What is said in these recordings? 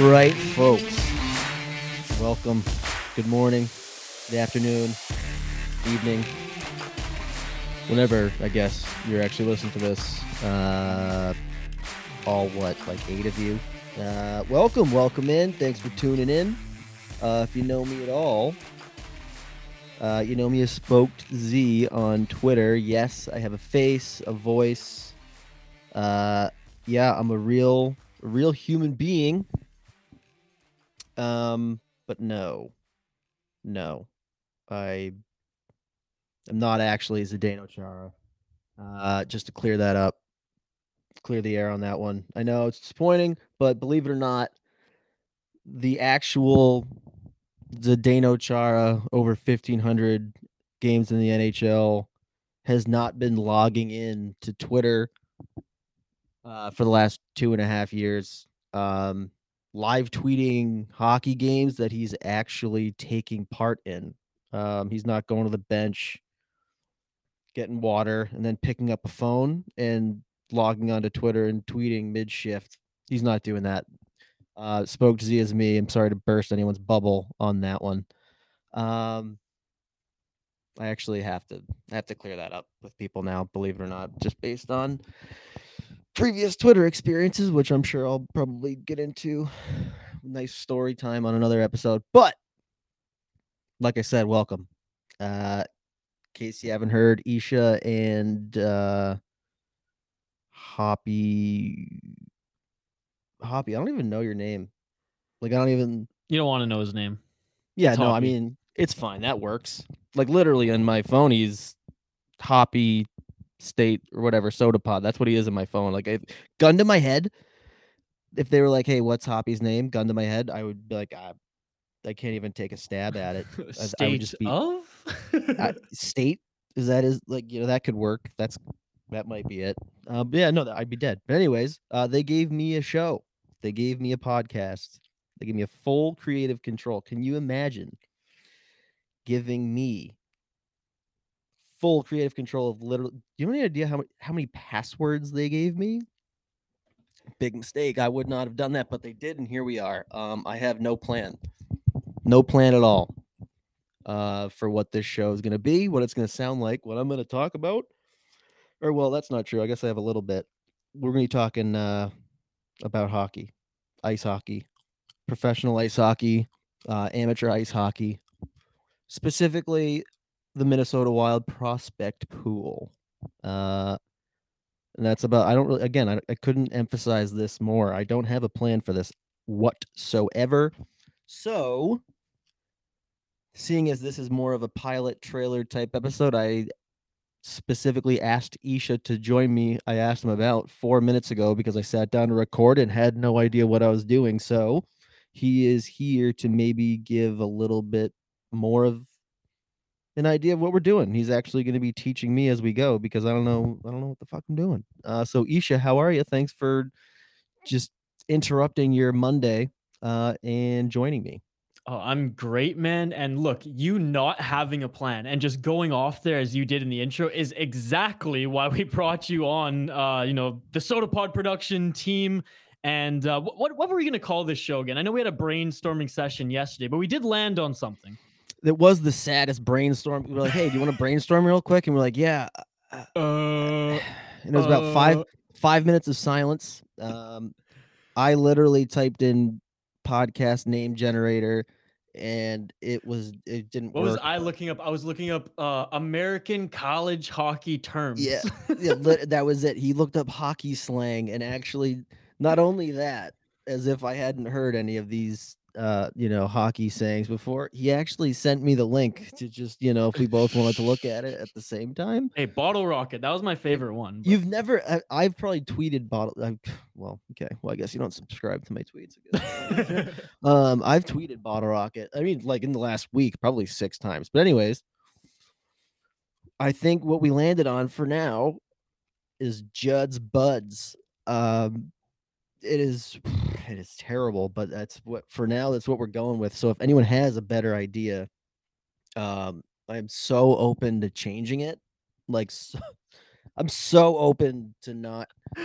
right, folks. Welcome. Good morning, good afternoon, evening, whenever I guess you're actually listening to this. Uh, all what, like eight of you. Uh, welcome, welcome in. Thanks for tuning in. Uh, if you know me at all, uh, you know me as Spoked Z on Twitter. Yes, I have a face, a voice. Uh, yeah, I'm a real, real human being. Um, but no, no, I am not actually Zdeno Chara. Uh, just to clear that up, clear the air on that one. I know it's disappointing, but believe it or not, the actual Zdeno Chara over 1500 games in the NHL has not been logging in to Twitter uh, for the last two and a half years. Um, live tweeting hockey games that he's actually taking part in. Um, he's not going to the bench, getting water, and then picking up a phone and logging onto Twitter and tweeting mid shift. He's not doing that. Uh, Spoked Z as me. I'm sorry to burst anyone's bubble on that one. Um, I actually have to I have to clear that up with people now, believe it or not, just based on previous Twitter experiences, which I'm sure I'll probably get into. Nice story time on another episode. But like I said, welcome. Uh in case you haven't heard, Isha and uh Hoppy Hoppy, I don't even know your name. Like I don't even You don't want to know his name. Yeah, It's no, I mean it's fine. That works. Like literally on my phone, he's Hoppy State or whatever Sota Pod. That's what he is in my phone. Like, if, gun to my head, if they were like, "Hey, what's Hoppy's name?" Gun to my head, I would be like, "I, I can't even take a stab at it." I State would just be- of Uh, state is that is like you know that could work. That's that might be it. But yeah, no, I'd be dead. But anyways, uh, they gave me a show. They gave me a podcast. They gave me a full creative control. Can you imagine giving me full creative control of literally? Do you have any idea how how many passwords they gave me? Big mistake. I would not have done that, but they did, and here we are. Um, I have no plan, no plan at all uh, for what this show is going to be, what it's going to sound like, what I'm going to talk about. Or, well, that's not true. I guess I have a little bit. We're going to be talking uh, about hockey, ice hockey, professional ice hockey, uh, amateur ice hockey, specifically the Minnesota Wild prospect pool. Uh, and that's about, I don't really, again, I, I couldn't emphasize this more. I don't have a plan for this whatsoever. So, seeing as this is more of a pilot trailer type episode, I specifically asked Isha to join me. I asked him about four minutes ago because I sat down to record and had no idea what I was doing. So he is here to maybe give a little bit more of an idea of what we're doing. He's actually going to be teaching me as we go because I don't know I don't know what the fuck I'm doing. Uh, so Isha, how are you? Thanks for just interrupting your Monday uh, and joining me. Oh, I'm great, man. And look, you not having a plan and just going off there as you did in the intro is exactly why we brought you on. Uh, you know, the Sota Pod production team. And uh, what what were we gonna call this show again? I know we had a brainstorming session yesterday, but we did land on something. It was the saddest brainstorm. We were like, "Hey, do you want to brainstorm real quick?" And we're like, "Yeah." Uh, and it was about five five minutes of silence. Um, I literally typed in podcast name generator, and it was it didn't What work. was I looking up? I was looking up uh, American college hockey terms. Yeah. yeah, that was it. He looked up hockey slang, and actually, not only that, as if I hadn't heard any of these, uh, you know, hockey sayings before, he actually sent me the link to just, you know, if we both wanted to look at it at the same time. Hey, Bottle Rocket. That was my favorite one. but- You've never, I, I've probably tweeted bottle. I, well, okay. Well, I guess you don't subscribe to my tweets. I guess. um, I've tweeted bottle rocket. I mean, like in the last week, probably six times. But anyways, I think what we landed on for now is Judd'z Budz. Um, it is, it is terrible, but that's what for now. That's what we're going with. So if anyone has a better idea, um, I'm so open to changing it. Like, so, I'm so open to not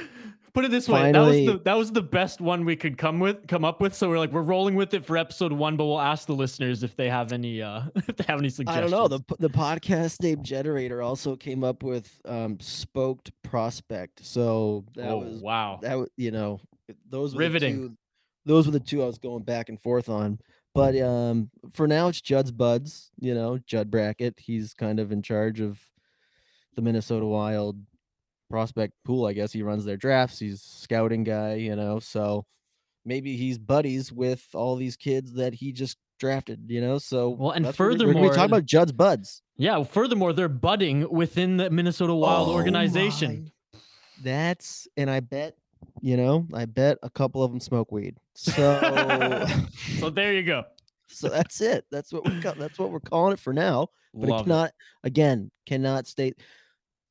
Put it this way, that was the that was the best one we could come with come up with. So we're like we're rolling with it for episode one, but we'll ask the listeners if they have any uh if they have any suggestions. I don't know. The the podcast name generator also came up with um spoked prospect. So that oh was wow. that was you know those were Riveting. The two, those were the two I was going back and forth on. But um for now it's Judd's buds, you know, Judd Brackett. He's kind of in charge of the Minnesota Wild prospect pool, I guess. He runs their drafts, he's scouting guy, you know, so maybe he's buddies with all these kids that he just drafted, you know. So Well, and furthermore, we- we're gonna be furthermore- talking about Judd's buds. Yeah. Furthermore, they're budding within the Minnesota Wild Oh organization. my- That's and I bet you know I bet a couple of them smoke weed. So So there you go. so that's it. That's what we got. That's what we're calling it for now. But it Love it. cannot again cannot state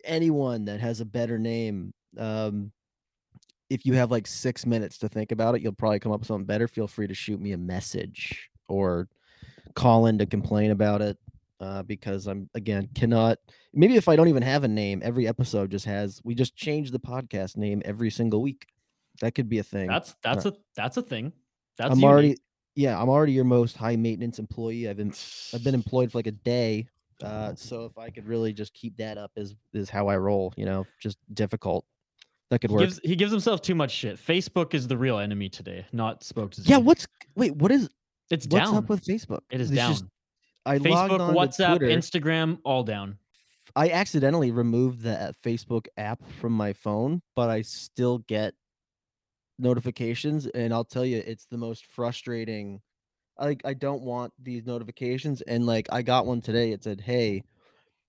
anyone that has a better name. Um, if you have like six minutes to think about it, you'll probably come up with something better. Feel free to shoot me a message or call in to complain about it. Uh, because I'm again cannot maybe if I don't even have a name, every episode just has we just change the podcast name every single week. That could be a thing. That's that's a that's a thing. That's I'm unique. already yeah, I'm already your most high maintenance employee. I've been I've been employed for like a day. Uh, so if I could really just keep that up is is how I roll, you know, just difficult. That could He work. gives, he gives himself too much shit. Facebook is the real enemy today, not Spoke to yeah, what's wait, what is It's what's down. up with Facebook? it is It's down. just- I logged Facebook, on WhatsApp, Twitter. Instagram, all down. I accidentally removed the uh, Facebook app from my phone, but I still get notifications and I'll tell you it's the most frustrating. Like I don't want these notifications and like I got one today it said, "Hey,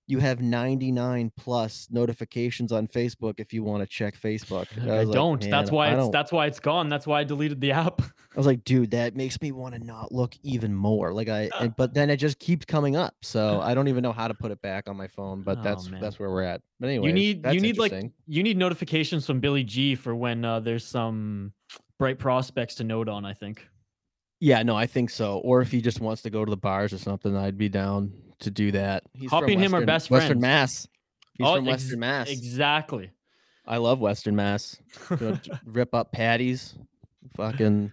you have 99 plus notifications on Facebook if you want to check Facebook." I I, don't. that's why I it's don't-" that's why it's gone. That's why I deleted the app. I was like, "Dude, that makes me want to not look even more." Like I and, but then it just keeps coming up. So I don't even know how to put it back on my phone, but Oh, that's man. that's where we're at. But anyway, you need you need like you need notifications from Billy G for when uh, there's some bright prospects to note on. I think. Yeah, no, I think so. Or if he just wants to go to the bars or something, I'd be down to do that. He's Hoppy and him are Western- best Western. Mass. He's Oh, from ex- Western Mass. Exactly. I love Western Mass. Go j- rip up patties. Fucking,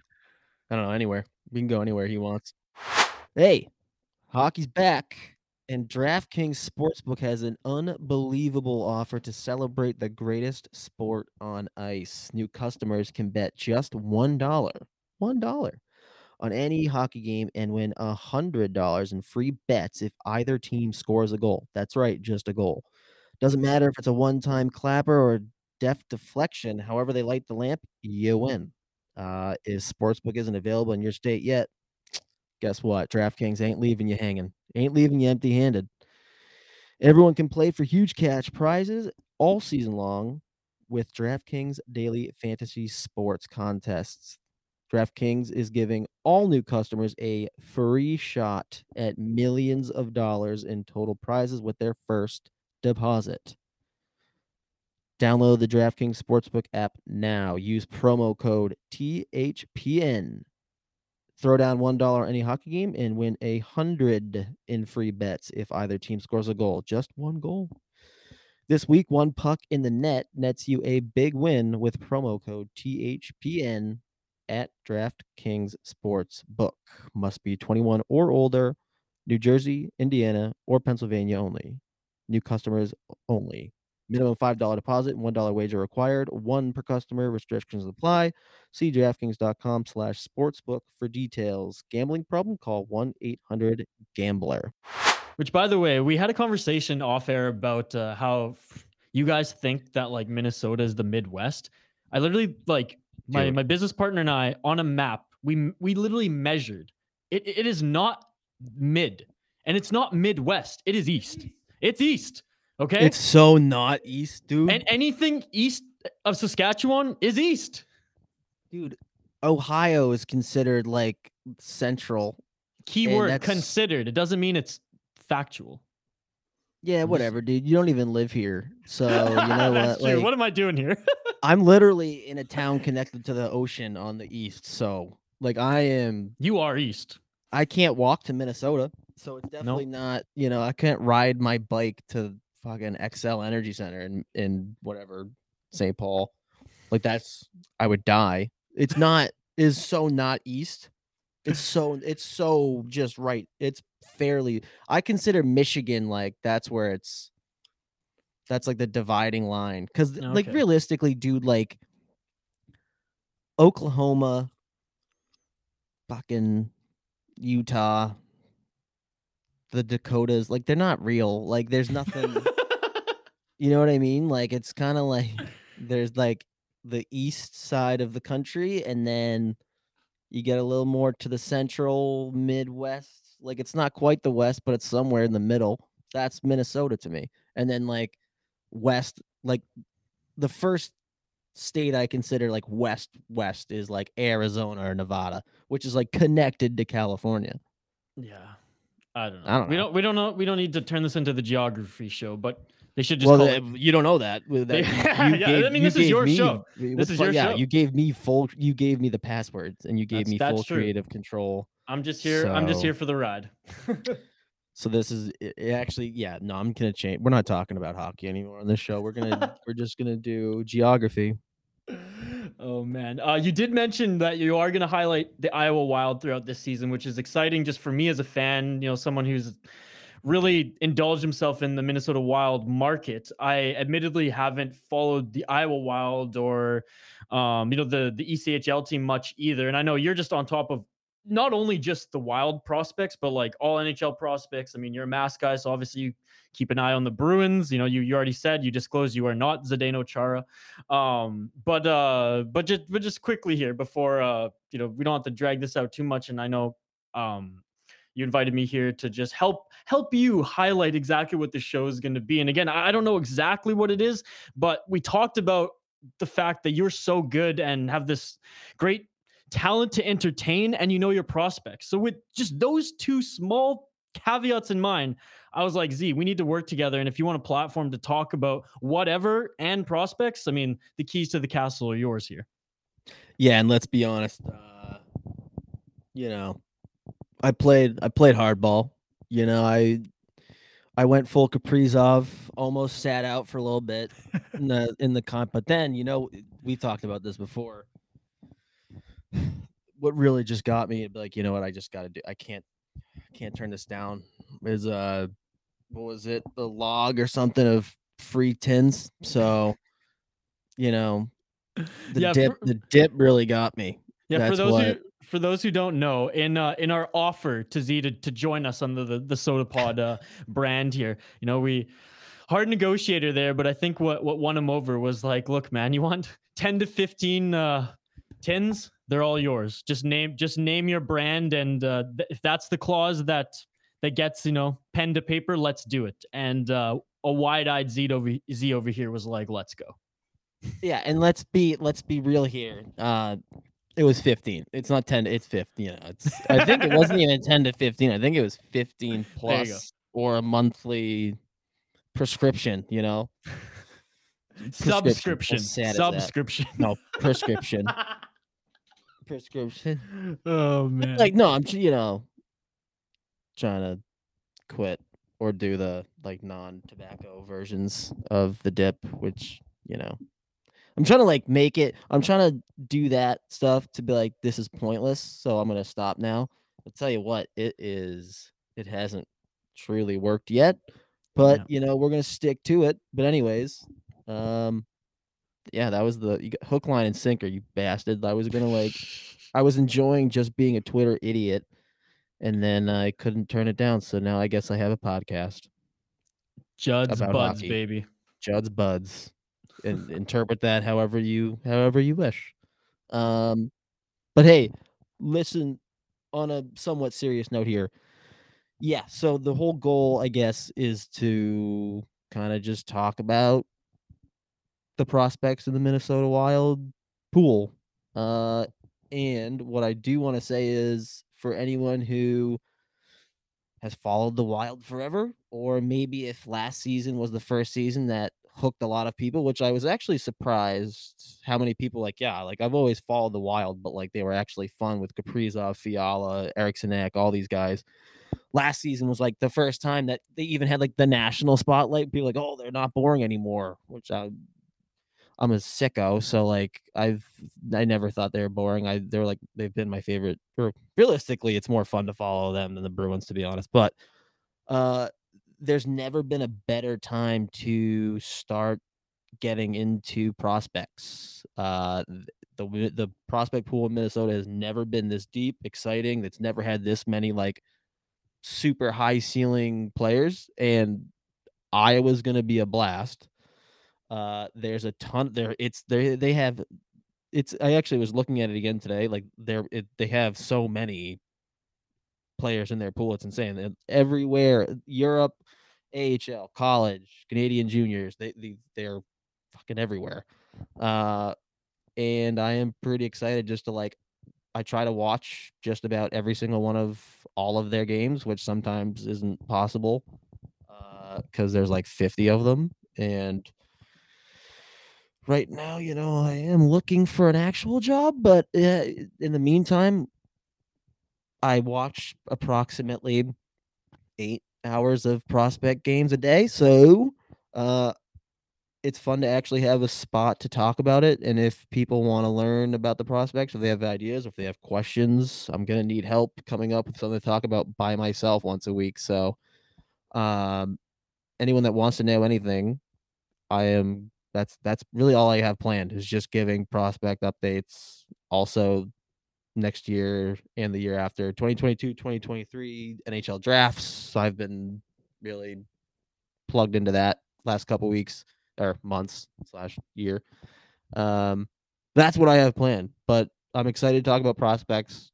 I don't know, anywhere. We can go anywhere he wants. Hey, hockey's back. And DraftKings Sportsbook has an unbelievable offer to celebrate the greatest sport on ice. New customers can bet just $1, $1 on any hockey game and win a $100 in free bets if either team scores a goal. That's right, just a goal. Doesn't matter if it's a one time clapper or a deft deflection, however they light the lamp, you win. Uh, if Sportsbook isn't available in your state yet, guess what? DraftKings ain't leaving you hanging, ain't leaving you empty handed. Everyone can play for huge cash prizes all season long with DraftKings daily fantasy sports contests. DraftKings is giving all new customers a free shot at millions of dollars in total prizes with their first deposit. Download the DraftKings Sportsbook app now. Use promo code THPN. Throw down one dollar any hockey game and win a hundred in free bets if either team scores a goal. Just one goal. This week, one puck in the net nets you a big win with promo code THPN at DraftKings Sportsbook. Must be 21 or older, New Jersey, Indiana, or Pennsylvania only. New customers only. Minimum $5 deposit, $1 wager required, one per customer. Restrictions apply. See DraftKings.com slash sportsbook for details. Gambling problem? Call 1-800-GAMBLER. Which, by the way, we had a conversation off air about uh, how you guys think that like Minnesota is the Midwest. I literally like my Dude. my business partner and I on a map. We we literally measured. It it is not mid, and it's not Midwest. It is East. It's East. Okay. It's so not east, dude. and anything east of Saskatchewan is East. dude, Ohio is considered like central. Keyword considered. It doesn't mean it's factual. Yeah, whatever, dude. You don't even live here. So, you know what? Like, what am I doing here? I'm literally in a town connected to the ocean on the east. So, like, I am, you are East. I can't walk to Minnesota. So, it's definitely not, you know, I can't ride my bike to fucking Xcel Energy Center in, in whatever, St. Paul. Like that's I would die. It's not is so not east. It's so it's so just right. It's fairly I consider Michigan like that's where it's that's like the dividing line cuz like realistically dude like Oklahoma fucking Utah the Dakotas like they're not real. Like there's nothing You know what I mean? Like, it's kinda like there's, like, the east side of the country, and then you get a little more to the central Midwest. Like, it's not quite the West, but it's somewhere in the middle. That's Minnesota to me. And then, like, west like, the first state I consider, like, west west is, like, Arizona or Nevada, which is, like, connected to California. Yeah. I don't know. I don't We know. don't we don't know we don't need to turn this into the geography show, but they should just Well, call uh, it you don't know that. With that Yeah, you yeah, I mean, you this is your me show. This is fu your yeah, show. you gave me full you gave me the passwords, and you gave That's me that's full true. creative control. I'm just here I'm just here for the ride. so this is it it actually yeah, no, I'm gonna change we're not talking about hockey anymore on this show. We're gonna we're just gonna do geography. Oh man. Uh, you did mention that you are going to highlight the Iowa Wild throughout this season, which is exciting just for me as a fan, you know, someone who's really indulged himself in the Minnesota Wild market. I admittedly haven't followed the Iowa Wild or um, you know, the the ECHL team much either. And I know you're just on top of not only just the Wild prospects, but like all NHL prospects. I mean, you're a mass guy, so obviously you keep an eye on the Bruins. You know, you you already said you disclosed you are not Zdeno Chara. Um, but uh, but just but just quickly here before uh, you know, we don't have to drag this out too much. And I know um you invited me here to just help help you highlight exactly what the show is going to be. And again, I don't know exactly what it is, but we talked about the fact that you're so good and have this great talent to entertain and you know your prospects. So with just those two small caveats in mind, I was like, Z, we need to work together. And if you want a platform to talk about whatever and prospects, I mean, the keys to the castle are yours here. Yeah, and let's be honest, uh, you know, I played I played hardball. You know, I I went full Kaprizov, almost sat out for a little bit in the in the comp, but then, you know, we talked about this before. What really just got me, like, you know what, I just gotta do I can't can't turn this down, is, uh, what was it? The log or something of free tins, so, you know, the Yeah, dip for, the dip really got me. Yeah, for That's those what who for those who don't know, in uh, in our offer to Z to, to join us under the the Sota Pod uh, brand here, you know, we hard negotiator there, but I think what what won him over was like, look, man, you want ten to fifteen uh, tins, they're all yours. Just name just name your brand, and uh, th- if that's the clause that that gets you know pen to paper, let's do it. And uh, a wide eyed Z over Z over here was like, let's go. Yeah, and let's be let's be real here. Uh it was 15. It's not 10, it's 15. You know, it's I think it wasn't even 10 to 15. I think it was 15 There you go. plus or a monthly prescription, you know. Subscription. sad is that? Subscription. No, prescription. prescription. oh man. Like no, I'm you know trying to quit or do the like non-tobacco versions of the dip, which, you know, I'm trying to like make it. I'm trying to do that stuff to be like, this is pointless. So I'm gonna stop now. I'll tell you what, it is. It hasn't truly worked yet, but Yeah. you know we're gonna stick to it. But anyways, um, yeah, that was the you got hook, line, and sinker. You bastard! I was gonna like, I was enjoying just being a Twitter idiot, and then I couldn't turn it down. So now I guess I have a podcast, Judd'z Budz, hockey. baby. Judd'z Budz, and interpret that however you however you wish. Um, but hey, listen. On a somewhat serious note here, yeah. So the whole goal, I guess, is to kind of just talk about the prospects in the Minnesota Wild pool. Uh, and what I do want to say is for anyone who has followed the Wild forever, or maybe if last season was the first season that hooked a lot of people, which I was actually surprised how many people like, yeah, like I've always followed the Wild, but like they were actually fun with Kaprizov, Fiala, Eriksson Ek, all these guys. Last season was like the first time that they even had like the national spotlight. People like, oh, they're not boring anymore, which I I'm a sicko, so like I've I never thought they were boring. I they're like they've been my favorite. Or realistically, it's more fun to follow them than the Bruins, to be honest. But uh, there's never been a better time to start getting into prospects. Uh, the the prospect pool in Minnesota has never been this deep, exciting. It's never had this many like super high ceiling players, and Iowa's going to be a blast. Uh, there's a ton there. It's they they have. It's I actually was looking at it again today. Like they're it, they have so many players in their pool. It's insane. And everywhere, Europe, AHL, college, Canadian juniors, they, they they're fucking everywhere. Uh, and I am pretty excited just to like. I try to watch just about every single one of all of their games, which sometimes isn't possible because uh, there's like 50 of them. And right now, you know, I am looking for an actual job, but uh, in the meantime, I watch approximately eight hours of prospect games a day. So, uh, it's fun to actually have a spot to talk about it. And if people want to learn about the prospects, if they have ideas, if they have questions, I'm gonna need help coming up with something to talk about by myself once a week. So, um, anyone that wants to know anything, I am that's that's really all I have planned is just giving prospect updates. Also, next year and the year after 2022, 2023 NHL drafts. I've been really plugged into that last couple weeks or months slash year. Um, that's what I have planned. But I'm excited to talk about prospects.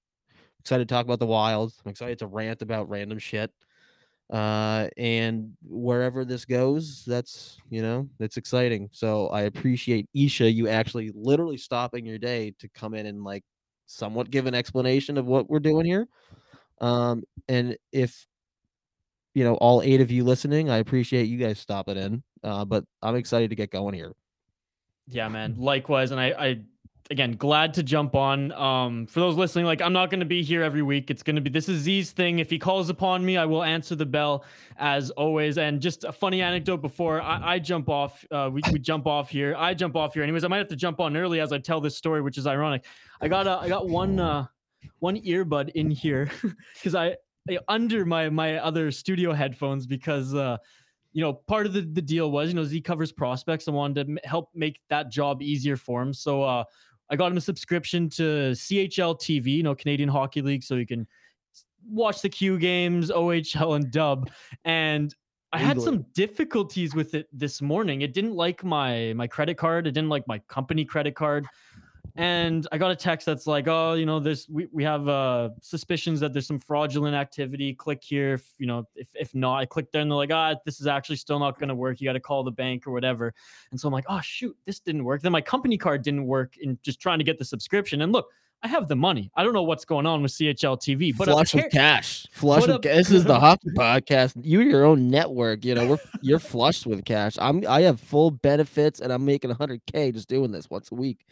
Excited to talk about the Wilds. I'm excited to rant about random shit. Uh, and wherever this goes, that's you know, it's exciting. So I appreciate Isha, you actually literally stopping your day to come in and like somewhat give an explanation of what we're doing here. Um, and if you know all eight of you listening, I appreciate you guys stopping in. Uh, but I'm excited to get going here. Yeah, man. Likewise, and I, I again glad to jump on. Um for those listening like i'm not going to be here every week. It's going to be this is z's thing. If he calls upon me i will answer the bell as always. And just a funny anecdote before i, I jump off uh we, we jump off here. I jump off here anyways. I might have to jump on early as i tell this story which is ironic. I got i got one uh one earbud in here because I, I under my my other studio headphones because uh you know, part of the, the deal was, you know, Z covers prospects. I wanted to help make that job easier for him. So uh, I got him a subscription to CHL TV, you know, Canadian Hockey League, so you can watch the Q games, OHL, and Dub. And I had some difficulties with it this morning. It didn't like my my credit card. It didn't like my company credit card and I got a text that's like, oh, you know, there's we, we have uh suspicions that there's some fraudulent activity. Click here, if you know, if if not, I click there and they're like, ah, this is actually still not gonna work. You got to call the bank or whatever. And so I'm like, oh shoot, this didn't work. Then my company card didn't work in just trying to get the subscription. And look, I have the money. I don't know what's going on with CHL TV, but flush with cash. Flush with This is the hockey podcast. You your own network. You know, we're you're flushed with cash. I'm I have full benefits and I'm making 100k just doing this once a week.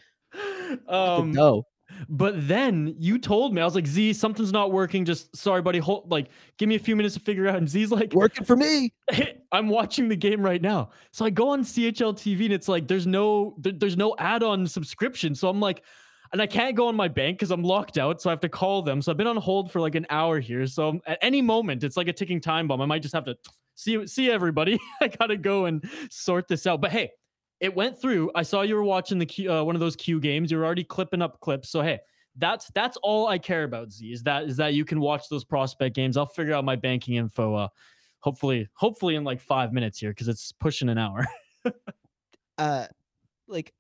Um, no. But then you told me, I was like, Z, something's not working. Just sorry, buddy. Hold like, give me a few minutes to figure out. And Z's like, working for me. I'm watching the game right now. So I go on CHL TV and it's like, there's no, there, there's no add-on subscription. So I'm like, and I can't go on my bank because I'm locked out. So I have to call them. So I've been on hold for like an hour here. So at any moment, it's like a ticking time bomb. I might just have to see see everybody. I gotta go and sort this out. But hey, it went through. I saw you were watching the Q, uh, one of those Q games. You're already clipping up clips. So hey, that's that's all I care about. Z is that is that you can watch those prospect games. I'll figure out my banking info. Uh, hopefully, hopefully in like five minutes here because it's pushing an hour. uh, like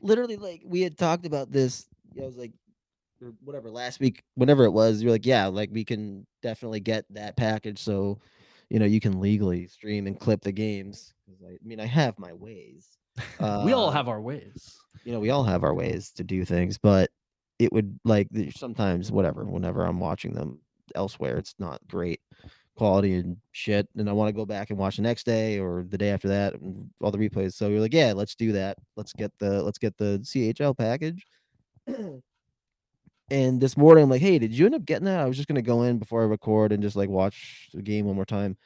literally, like we had talked about this. I was like, or whatever last week, whenever it was. You're like, yeah, like we can definitely get that package. So you know, you can legally stream and clip the games. I, I mean, I have my ways. Uh, we all uh, have our ways. You know, we all have our ways to do things, but it would like sometimes, whatever, whenever I'm watching them elsewhere, it's not great quality and shit. And I want to go back and watch the next day or the day after that and all the replays. So you're like, yeah, let's do that. Let's get the let's get the CHL package. And this morning, I'm like, "Hey, did you end up getting that?" I was just gonna go in before I record and just like watch the game one more time.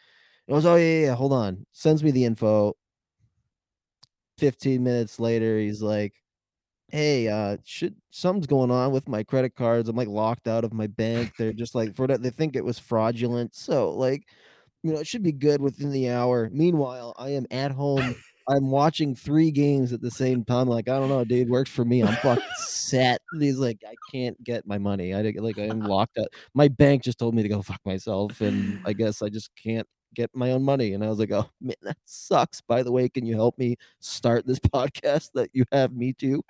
"Oh yeah, yeah, hold on." Sends me the info. 15 minutes later, he's like, "Hey, uh, should something's going on with my credit cards. I'm like locked out of my bank. They're just like for that they think it was fraudulent. So like, you know, it should be good within the hour. Meanwhile, I am at home. I'm watching 3 games at the same time. Like, I don't know, dude, works for me. I'm fucking set. And he's like, I can't get my money. I like I am locked out. My bank just told me to go fuck myself, and I guess I just can't get my own money. And I was like, oh man, that sucks. By the way, can you help me start this podcast that you have me to?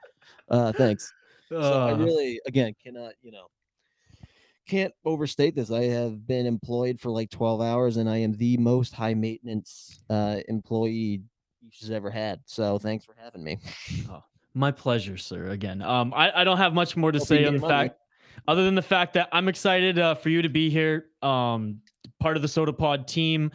Uh, thanks. So I Uh, really, again, cannot, you know, can't overstate this. I have been employed for like 12 hours and I am the most high maintenance uh, employee she's ever had. So thanks for having me. my pleasure, sir. Again, um, I, I don't have much more to Hope say on the money. fact, other than the fact that I'm excited uh, for you to be here. Um, part of the Sota Pod team.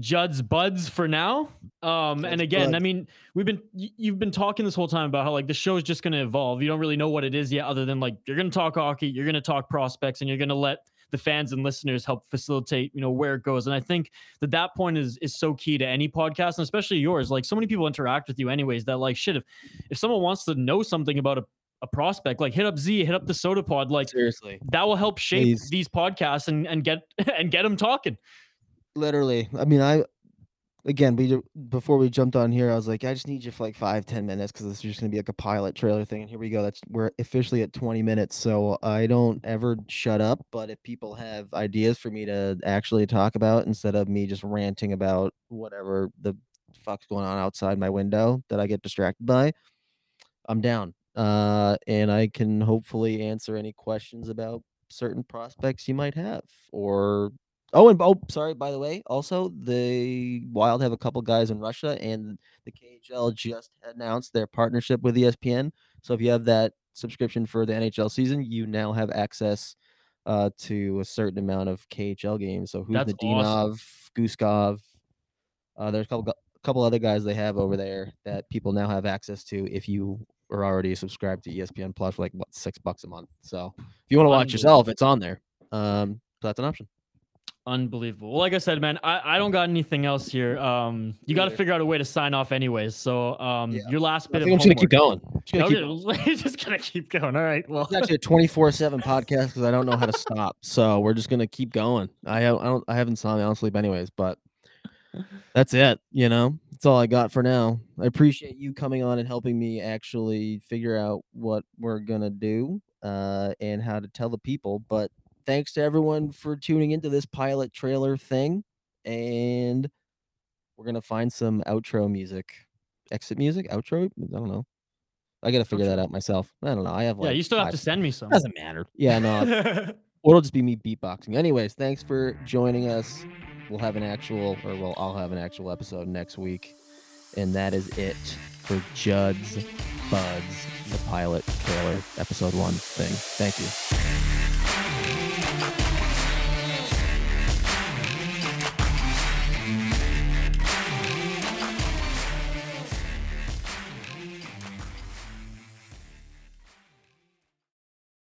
Judd'z Budz for now. Um, and again, I mean, we've been you've been talking this whole time about how like the show is just going to evolve. You don't really know what it is yet, other than like you're going to talk hockey, you're going to talk prospects, and you're going to let the fans and listeners help facilitate you know where it goes. And I think that that point is is so key to any podcast, and especially yours. Like so many people interact with you anyways. That like shit, if if someone wants to know something about a a prospect, like hit up Z, hit up the Sota Pod, like Seriously. that will help shape Please. these podcasts and and get and get them talking. Literally. I mean, I again, we before we jumped on here, I was like, I just need you for like five, ten minutes because this is just gonna be like a pilot trailer thing. And here we go. That's we're officially at 20 minutes. So I don't ever shut up. But if people have ideas for me to actually talk about instead of me just ranting about whatever the fuck's going on outside my window that I get distracted by, I'm down. Uh, and I can hopefully answer any questions about certain prospects you might have. Or oh, and oh, sorry, by the way, also the Wild have a couple guys in Russia, and the KHL just announced their partnership with ESPN. So if you have that subscription for the NHL season, you now have access uh, to a certain amount of KHL games. So who's That's Nadinov, Guskov, uh, there's a couple, gu- couple other guys they have over there that people now have access to if you are already subscribed to ESPN Plus for like what six bucks a month. So if you want to watch yourself, it's on there. Um, so that's an option. Unbelievable. Well, like I said, man, I, I don't got anything else here. Um, you got to figure out a way to sign off, anyways. So, um, Yeah. your last I bit think I'm of just gonna keep homework. going. Just gonna keep going. Just gonna keep going. All right. Well, It's actually a 24 seven podcast because I don't know how to stop. So we're just gonna keep going. I I don't I haven't insomnia. I don't sleep anyways, but that's it. You know, that's all I got for now. I appreciate you coming on and helping me actually figure out what we're gonna do uh, and how to tell the people. But thanks to everyone for tuning into this pilot trailer thing, and we're gonna find some outro music, exit music, outro. I don't know. I gotta figure that out myself. I don't know. I have like yeah, you still have to send me some. Doesn't matter. Yeah, no. Or it'll just be me beatboxing. Anyways, thanks for joining us. We'll have an actual, or well, I'll have an actual episode next week. And that is it for Judd'z Budz, the pilot trailer, episode one thing. Thank you.